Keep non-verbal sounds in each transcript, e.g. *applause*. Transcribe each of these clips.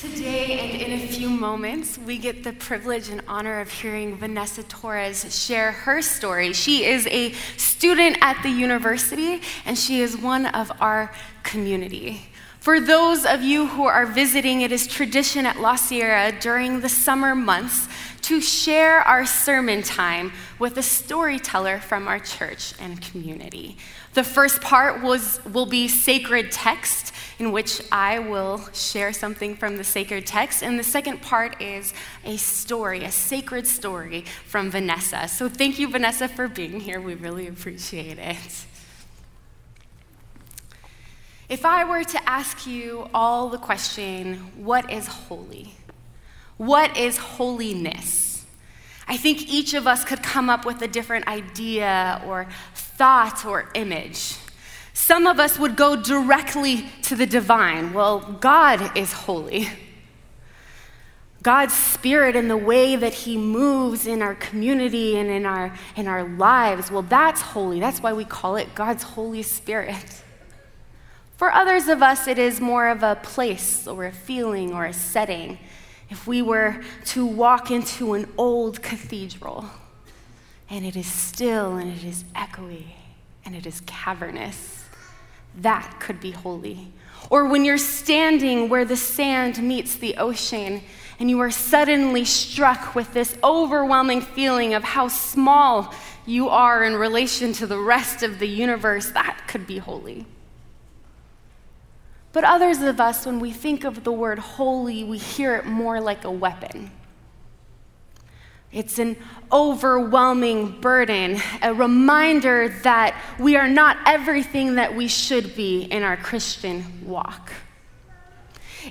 Today and in a few moments, we get the privilege and honor of hearing Vanesa Torres share her story. She is a student at the university and she is one of our community. For those of you who are visiting, it is tradition at La Sierra during the summer months to share our sermon time with a storyteller from our church and community. The first part was, will be sacred text, in which I will share something from the sacred text. And the second part is a story, a sacred story from Vanesa. So thank you, Vanesa, for being here. We really appreciate it. If I were to ask you all the question, what is holy? What is holiness? I think each of us could come up with a different idea or thought or image. Some of us would go directly to the divine. Well, God is holy. God's spirit and the way that he moves in our community and in our, in our lives, well, that's holy. That's why we call it God's Holy Spirit. For others of us, it is more of a place or a feeling or a setting. If we were to walk into an old cathedral and it is still and it is echoey and it is cavernous, that could be holy. Or when you're standing where the sand meets the ocean and you are suddenly struck with this overwhelming feeling of how small you are in relation to the rest of the universe, that could be holy. But others of us, when we think of the word holy, we hear it more like a weapon. It's an overwhelming burden, a reminder that we are not everything that we should be in our Christian walk.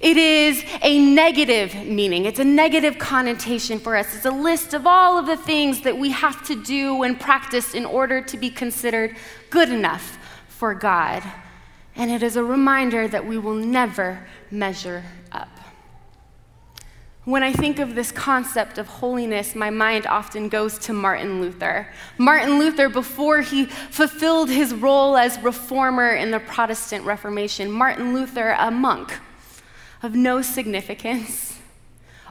It is a negative meaning. It's a negative connotation for us. It's a list of all of the things that we have to do and practice in order to be considered good enough for God. And it is a reminder that we will never measure up. When I think of this concept of holiness, my mind often goes to Martin Luther. Martin Luther, before he fulfilled his role as reformer in the Protestant Reformation, Martin Luther, a monk of no significance,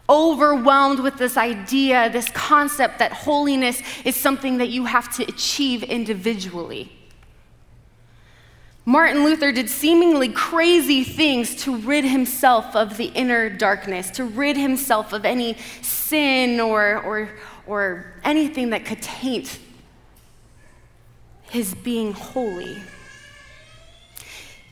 overwhelmed with this idea, this concept that holiness is something that you have to achieve individually. Martin Luther did seemingly crazy things to rid himself of the inner darkness, to rid himself of any sin or, or, or anything that could taint his being holy.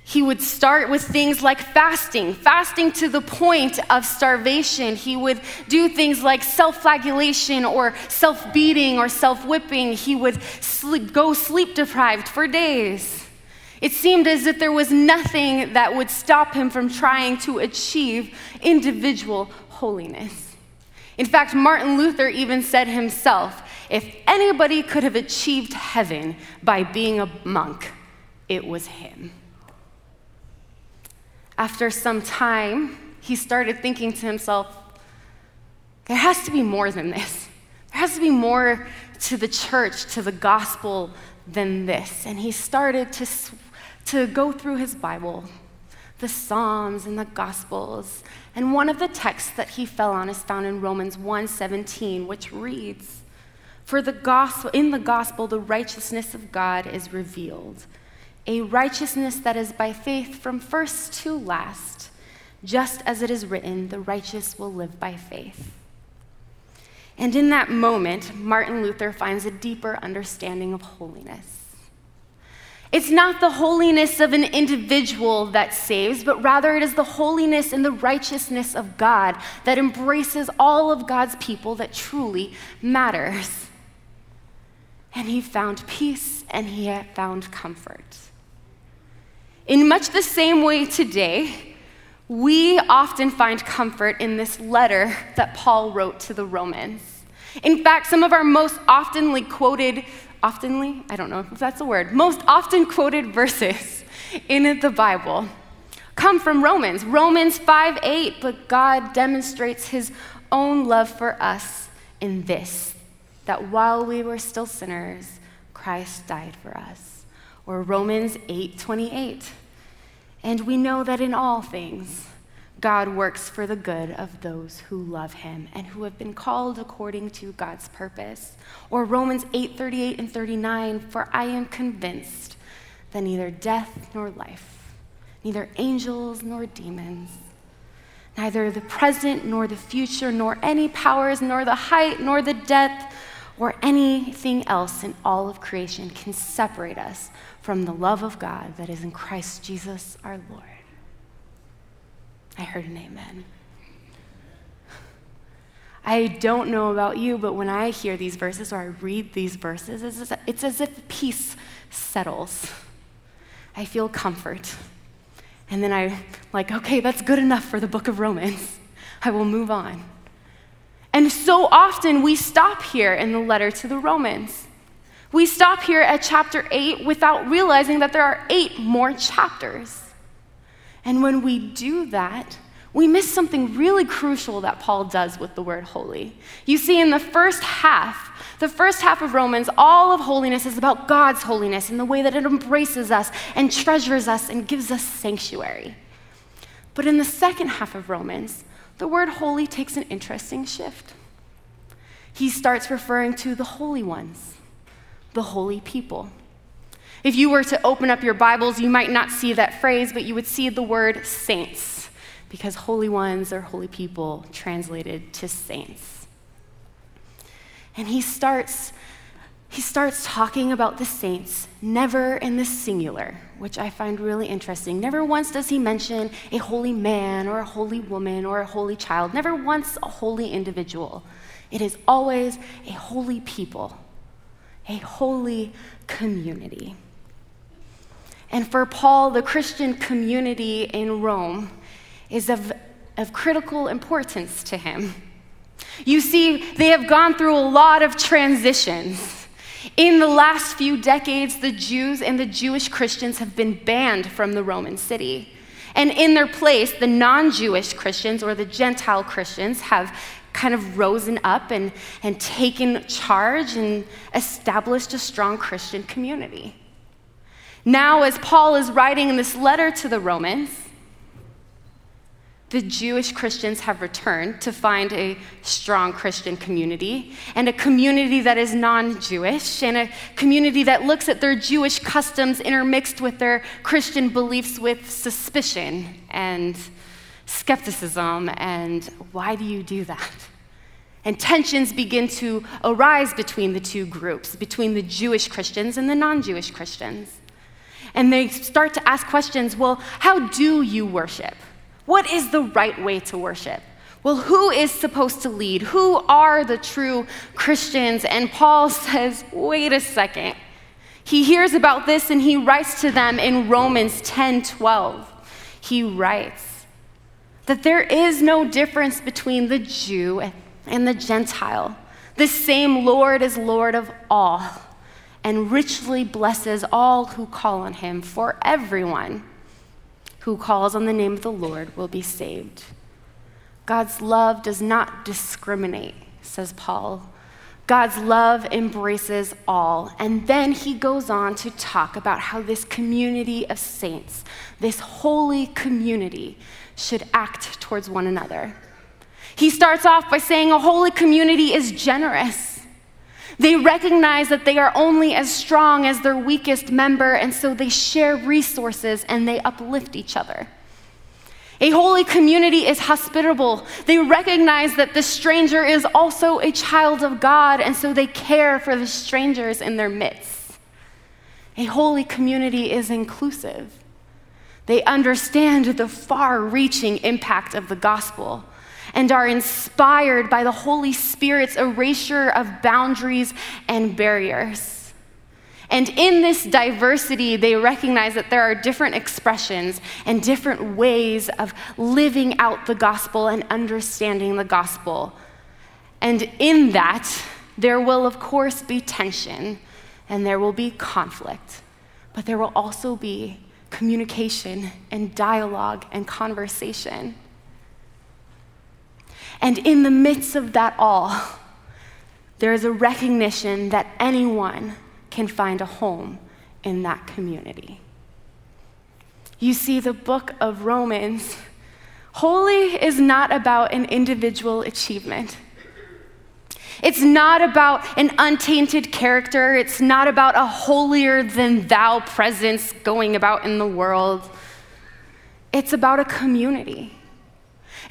He would start with things like fasting, fasting to the point of starvation. He would do things like self flagellation or self beating or self whipping. He would sleep, go sleep deprived for days. It seemed as if there was nothing that would stop him from trying to achieve individual holiness. In fact, Martin Luther even said himself if anybody could have achieved heaven by being a monk, it was him. After some time, he started thinking to himself, there has to be more than this. There has to be more to the church, to the gospel than this. And he started to to go through his Bible, the Psalms and the Gospels. And one of the texts that he fell on is found in Romans 1:17, which reads, "For the gospel in the gospel the righteousness of God is revealed, a righteousness that is by faith from first to last, just as it is written, the righteous will live by faith." And in that moment, Martin Luther finds a deeper understanding of holiness. It's not the holiness of an individual that saves, but rather it is the holiness and the righteousness of God that embraces all of God's people that truly matters. And he found peace and he found comfort. In much the same way today, we often find comfort in this letter that Paul wrote to the Romans. In fact, some of our most oftenly quoted oftenly, I don't know if that's a word, most often quoted verses in the Bible come from Romans. Romans 5 8, but God demonstrates his own love for us in this that while we were still sinners, Christ died for us. Or Romans 8 28. And we know that in all things, God works for the good of those who love him and who have been called according to God's purpose. Or Romans 8 38 and 39, for I am convinced that neither death nor life, neither angels nor demons, neither the present nor the future, nor any powers, nor the height, nor the depth, or anything else in all of creation can separate us from the love of God that is in Christ Jesus our Lord. I heard an amen. I don't know about you, but when I hear these verses or I read these verses, it's as, it's as if peace settles. I feel comfort. And then I'm like, okay, that's good enough for the book of Romans. I will move on. And so often we stop here in the letter to the Romans. We stop here at chapter 8 without realizing that there are eight more chapters. And when we do that, we miss something really crucial that Paul does with the word holy. You see, in the first half, the first half of Romans, all of holiness is about God's holiness and the way that it embraces us and treasures us and gives us sanctuary. But in the second half of Romans, the word holy takes an interesting shift. He starts referring to the holy ones, the holy people. If you were to open up your Bibles, you might not see that phrase, but you would see the word saints, because holy ones or holy people translated to saints. And he starts, he starts talking about the saints, never in the singular, which I find really interesting. Never once does he mention a holy man or a holy woman or a holy child, never once a holy individual. It is always a holy people, a holy community. And for Paul, the Christian community in Rome is of, of critical importance to him. You see, they have gone through a lot of transitions. In the last few decades, the Jews and the Jewish Christians have been banned from the Roman city. And in their place, the non Jewish Christians or the Gentile Christians have kind of risen up and, and taken charge and established a strong Christian community. Now, as Paul is writing this letter to the Romans, the Jewish Christians have returned to find a strong Christian community and a community that is non Jewish and a community that looks at their Jewish customs intermixed with their Christian beliefs with suspicion and skepticism. And why do you do that? And tensions begin to arise between the two groups, between the Jewish Christians and the non Jewish Christians. And they start to ask questions well, how do you worship? What is the right way to worship? Well, who is supposed to lead? Who are the true Christians? And Paul *laughs* says, wait a second. He hears about this and he writes to them in Romans 10 12. He writes that there is no difference between the Jew and the Gentile. The same Lord is Lord of all and richly blesses all who call on him, for everyone who calls on the name of the Lord will be saved. God's love does not discriminate, says Paul. God's love embraces all. And then he goes on to talk about how this community of saints, this holy community, should act towards one another. He starts off by saying a holy community is generous. They recognize that they are only as strong as their weakest member, and so they share resources and they uplift each other. A holy community is hospitable. They recognize that the stranger is also a child of God, and so they care for the strangers in their midst. A holy community is inclusive. They understand the far reaching impact of the gospel and are inspired by the Holy Spirit's erasure of boundaries and barriers. And in this diversity, they recognize that there are different expressions and different ways of living out the gospel and understanding the gospel. And in that, there will, of course, be tension and there will be conflict, but there will also be communication and dialogue and conversation. And in the midst of that all, there is a recognition that anyone can find a home in that community. You see, the book of Romans Holy is not about an individual achievement. It's not about an untainted character. It's not about a holier than thou presence going about in the world. It's about a community.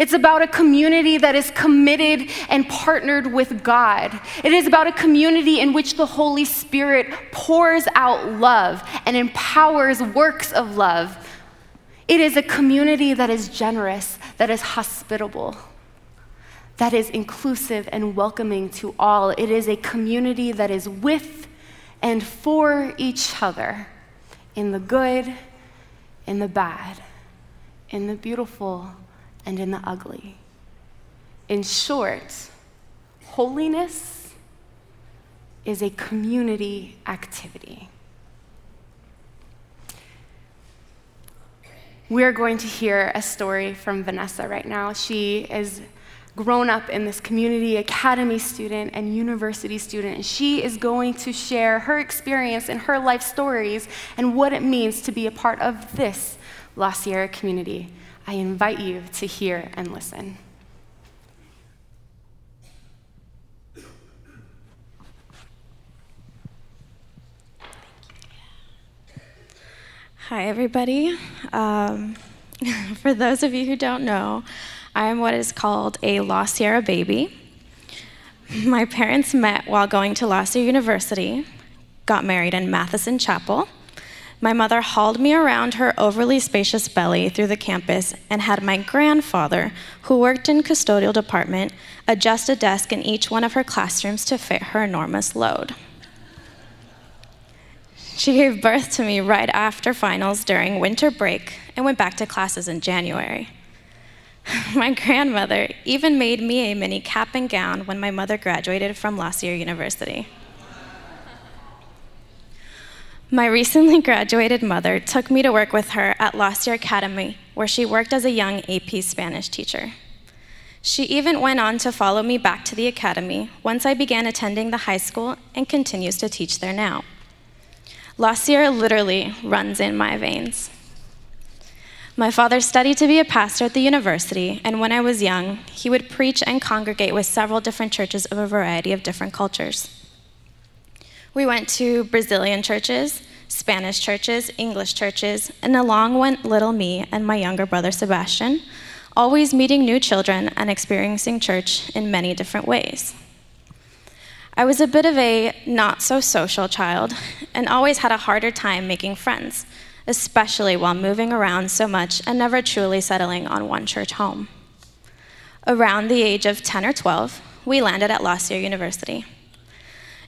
It's about a community that is committed and partnered with God. It is about a community in which the Holy Spirit pours out love and empowers works of love. It is a community that is generous, that is hospitable, that is inclusive and welcoming to all. It is a community that is with and for each other in the good, in the bad, in the beautiful, and in the ugly. In short, holiness is a community activity. We're going to hear a story from Vanesa right now. She is grown up in this community academy student and university student, and she is going to share her experience and her life stories and what it means to be a part of this La Sierra community. I invite you to hear and listen. Hi, everybody. Um, *laughs* for those of you who don't know, I am what is called a La Sierra baby. My parents met while going to La Sierra University, got married in Matheson Chapel. My mother hauled me around her overly spacious belly through the campus and had my grandfather, who worked in custodial department, adjust a desk in each one of her classrooms to fit her enormous load. She gave birth to me right after finals during winter break and went back to classes in January. *laughs* My grandmother even made me a mini cap and gown when my mother graduated from La Sierra University. My recently graduated mother took me to work with her at La Sierra Academy, where she worked as a young AP Spanish teacher. She even went on to follow me back to the academy once I began attending the high school and continues to teach there now. La Sierra literally runs in my veins. My father studied to be a pastor at the university, and when I was young, he would preach and congregate with several different churches of a variety of different cultures. We went to Brazilian churches, Spanish churches, English churches, and along went little me and my younger brother Sebastian, always meeting new children and experiencing church in many different ways. I was a bit of a not so social child and always had a harder time making friends especially while moving around so much and never truly settling on one church home. Around the age of 10 or 12, we landed at La Sierra University.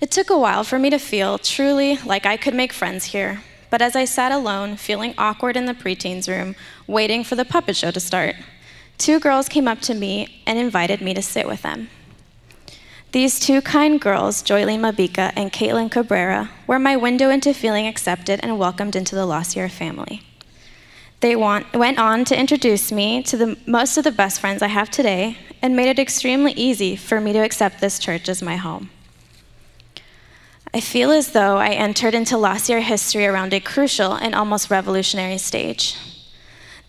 It took a while for me to feel truly like I could make friends here, but as I sat alone, feeling awkward in the preteens room, waiting for the puppet show to start, two girls came up to me and invited me to sit with them. These two kind girls, Joylene Mabika and Caitlin Cabrera, were my window into feeling accepted and welcomed into the La Sierra family. They want, went on to introduce me to the, most of the best friends I have today and made it extremely easy for me to accept this church as my home. I feel as though I entered into La Sierra history around a crucial and almost revolutionary stage.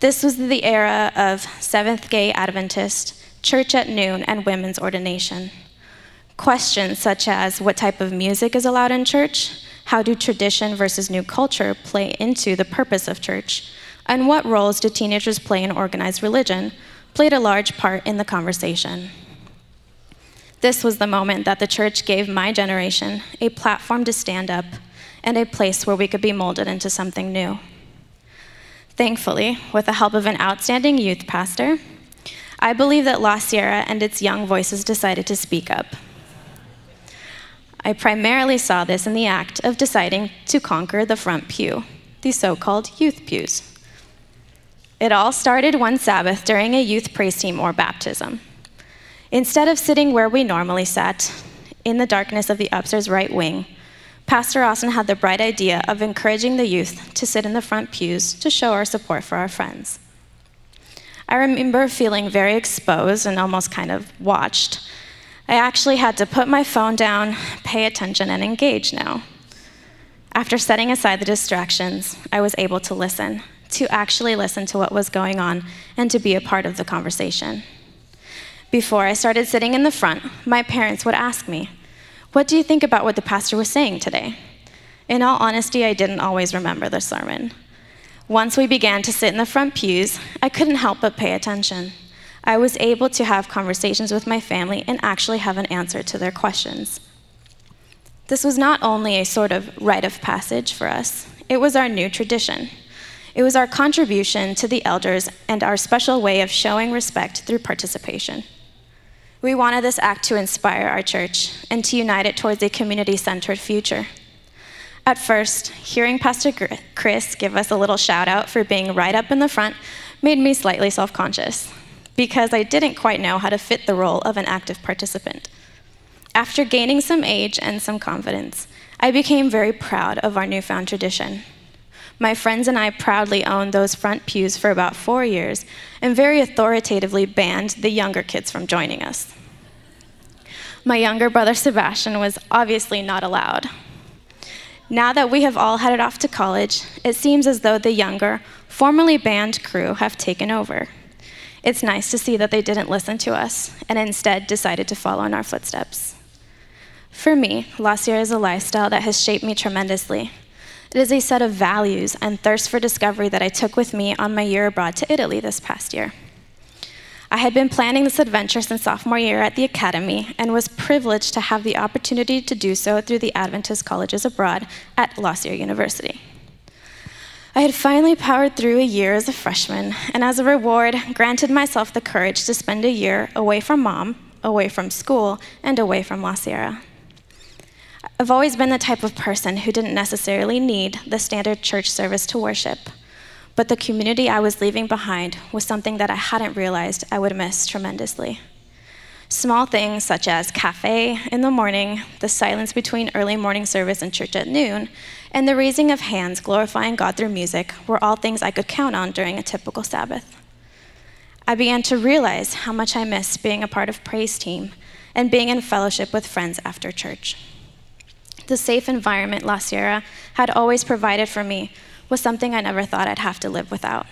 This was the era of Seventh day Adventist, church at noon, and women's ordination. Questions such as what type of music is allowed in church, how do tradition versus new culture play into the purpose of church, and what roles do teenagers play in organized religion played a large part in the conversation. This was the moment that the church gave my generation a platform to stand up and a place where we could be molded into something new. Thankfully, with the help of an outstanding youth pastor, I believe that La Sierra and its young voices decided to speak up. I primarily saw this in the act of deciding to conquer the front pew, the so called youth pews. It all started one Sabbath during a youth praise team or baptism. Instead of sitting where we normally sat, in the darkness of the upstairs right wing, Pastor Austin had the bright idea of encouraging the youth to sit in the front pews to show our support for our friends. I remember feeling very exposed and almost kind of watched I actually had to put my phone down, pay attention, and engage now. After setting aside the distractions, I was able to listen to actually listen to what was going on and to be a part of the conversation. Before I started sitting in the front, my parents would ask me, What do you think about what the pastor was saying today? In all honesty, I didn't always remember the sermon. Once we began to sit in the front pews, I couldn't help but pay attention. I was able to have conversations with my family and actually have an answer to their questions. This was not only a sort of rite of passage for us, it was our new tradition. It was our contribution to the elders and our special way of showing respect through participation. We wanted this act to inspire our church and to unite it towards a community centered future. At first, hearing Pastor Chris give us a little shout out for being right up in the front made me slightly self conscious because I didn't quite know how to fit the role of an active participant. After gaining some age and some confidence, I became very proud of our newfound tradition. My friends and I proudly owned those front pews for about four years and very authoritatively banned the younger kids from joining us. My younger brother Sebastian was obviously not allowed. Now that we have all headed off to college, it seems as though the younger, formerly banned crew have taken over. It's nice to see that they didn't listen to us and instead decided to follow in our footsteps. For me, La Sierra is a lifestyle that has shaped me tremendously. It is a set of values and thirst for discovery that I took with me on my year abroad to Italy this past year. I had been planning this adventure since sophomore year at the Academy and was privileged to have the opportunity to do so through the Adventist Colleges Abroad at La Sierra University. I had finally powered through a year as a freshman, and as a reward, granted myself the courage to spend a year away from mom, away from school, and away from La Sierra. I've always been the type of person who didn't necessarily need the standard church service to worship, but the community I was leaving behind was something that I hadn't realized I would miss tremendously. Small things such as cafe in the morning, the silence between early morning service and church at noon, and the raising of hands glorifying God through music were all things I could count on during a typical Sabbath. I began to realize how much I missed being a part of praise team and being in fellowship with friends after church. The safe environment La Sierra had always provided for me was something I never thought I'd have to live without.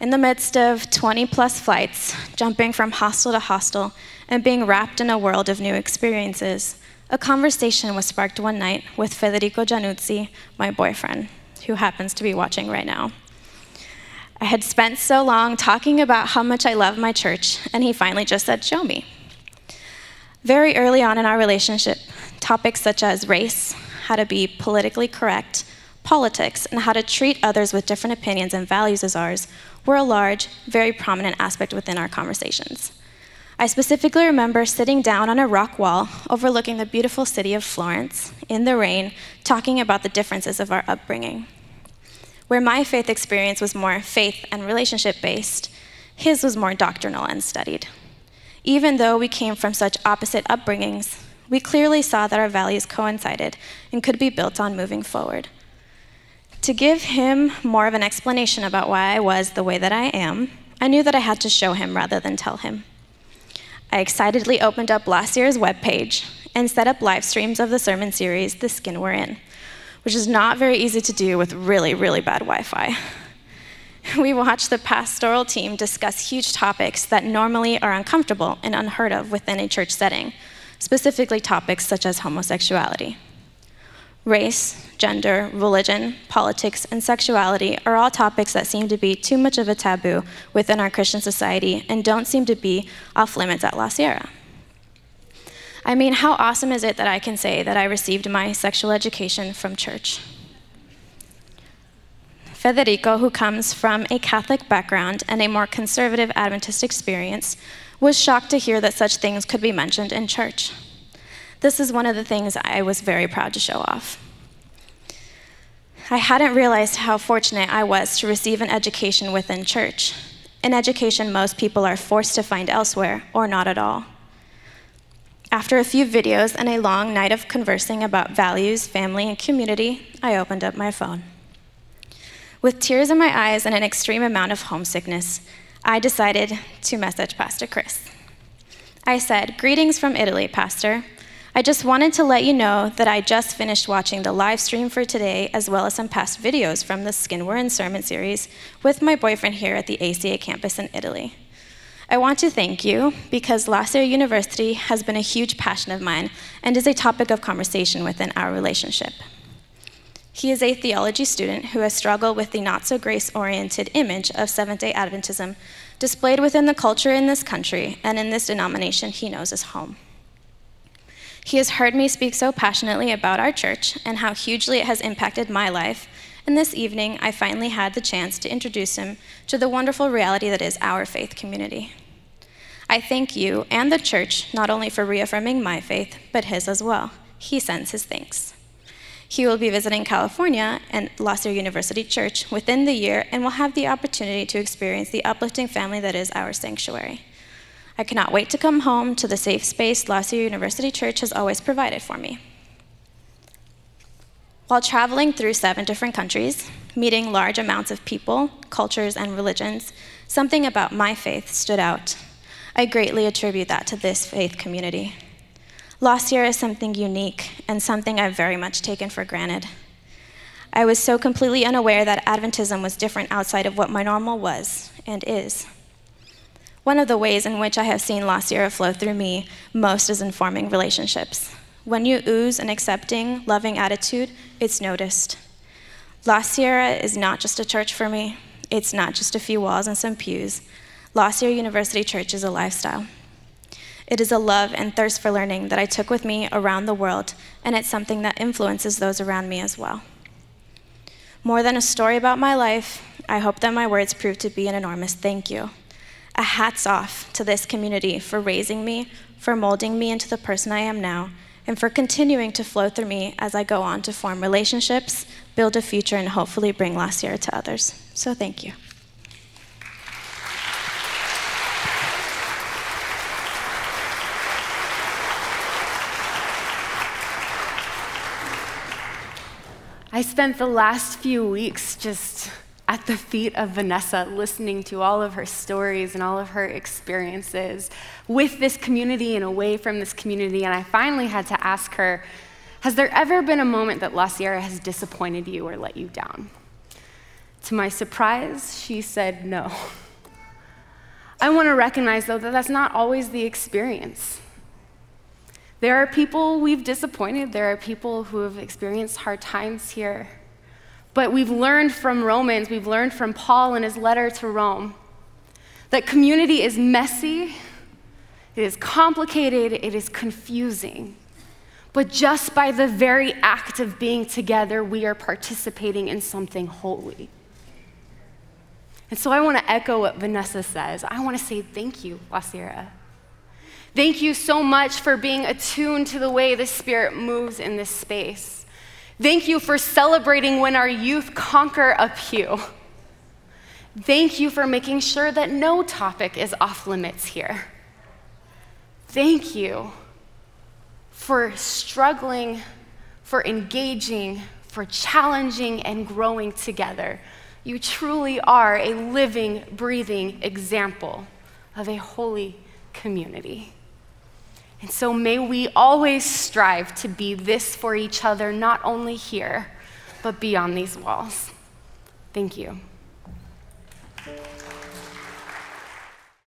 In the midst of 20 plus flights, jumping from hostel to hostel, and being wrapped in a world of new experiences, a conversation was sparked one night with Federico Giannuzzi, my boyfriend, who happens to be watching right now. I had spent so long talking about how much I love my church, and he finally just said, Show me. Very early on in our relationship, topics such as race, how to be politically correct, politics, and how to treat others with different opinions and values as ours were a large, very prominent aspect within our conversations. I specifically remember sitting down on a rock wall overlooking the beautiful city of Florence in the rain, talking about the differences of our upbringing. Where my faith experience was more faith and relationship based, his was more doctrinal and studied. Even though we came from such opposite upbringings, we clearly saw that our values coincided and could be built on moving forward. To give him more of an explanation about why I was the way that I am, I knew that I had to show him rather than tell him. I excitedly opened up last year's webpage and set up live streams of the sermon series, The Skin We're In, which is not very easy to do with really, really bad Wi Fi. *laughs* we watched the pastoral team discuss huge topics that normally are uncomfortable and unheard of within a church setting, specifically topics such as homosexuality. Race, gender, religion, politics, and sexuality are all topics that seem to be too much of a taboo within our Christian society and don't seem to be off limits at La Sierra. I mean, how awesome is it that I can say that I received my sexual education from church? Federico, who comes from a Catholic background and a more conservative Adventist experience, was shocked to hear that such things could be mentioned in church. This is one of the things I was very proud to show off. I hadn't realized how fortunate I was to receive an education within church, an education most people are forced to find elsewhere or not at all. After a few videos and a long night of conversing about values, family, and community, I opened up my phone. With tears in my eyes and an extreme amount of homesickness, I decided to message Pastor Chris. I said, Greetings from Italy, Pastor. I just wanted to let you know that I just finished watching the live stream for today, as well as some past videos from the Skin We're In Sermon series with my boyfriend here at the ACA campus in Italy. I want to thank you because La Sierra University has been a huge passion of mine and is a topic of conversation within our relationship. He is a theology student who has struggled with the not so grace oriented image of Seventh day Adventism displayed within the culture in this country and in this denomination he knows as home. He has heard me speak so passionately about our church and how hugely it has impacted my life, and this evening I finally had the chance to introduce him to the wonderful reality that is our faith community. I thank you and the church not only for reaffirming my faith, but his as well. He sends his thanks. He will be visiting California and La Sierra University Church within the year and will have the opportunity to experience the uplifting family that is our sanctuary. I cannot wait to come home to the safe space La Sierra University Church has always provided for me. While traveling through seven different countries, meeting large amounts of people, cultures, and religions, something about my faith stood out. I greatly attribute that to this faith community. La Sierra is something unique and something I've very much taken for granted. I was so completely unaware that Adventism was different outside of what my normal was and is. One of the ways in which I have seen La Sierra flow through me most is in forming relationships. When you ooze an accepting, loving attitude, it's noticed. La Sierra is not just a church for me, it's not just a few walls and some pews. La Sierra University Church is a lifestyle. It is a love and thirst for learning that I took with me around the world, and it's something that influences those around me as well. More than a story about my life, I hope that my words prove to be an enormous thank you a hats off to this community for raising me, for molding me into the person I am now, and for continuing to flow through me as I go on to form relationships, build a future, and hopefully bring La Sierra to others. So thank you. I spent the last few weeks just at the feet of Vanesa, listening to all of her stories and all of her experiences with this community and away from this community. And I finally had to ask her Has there ever been a moment that La Sierra has disappointed you or let you down? To my surprise, she said no. I want to recognize, though, that that's not always the experience. There are people we've disappointed, there are people who have experienced hard times here. But we've learned from Romans, we've learned from Paul in his letter to Rome, that community is messy, it is complicated, it is confusing. But just by the very act of being together, we are participating in something holy. And so I want to echo what Vanesa says. I want to say thank you, La Sierra. Thank you so much for being attuned to the way the Spirit moves in this space. Thank you for celebrating when our youth conquer a pew. Thank you for making sure that no topic is off limits here. Thank you for struggling, for engaging, for challenging and growing together. You truly are a living, breathing example of a holy community. And so may we always strive to be this for each other, not only here, but beyond these walls. Thank you.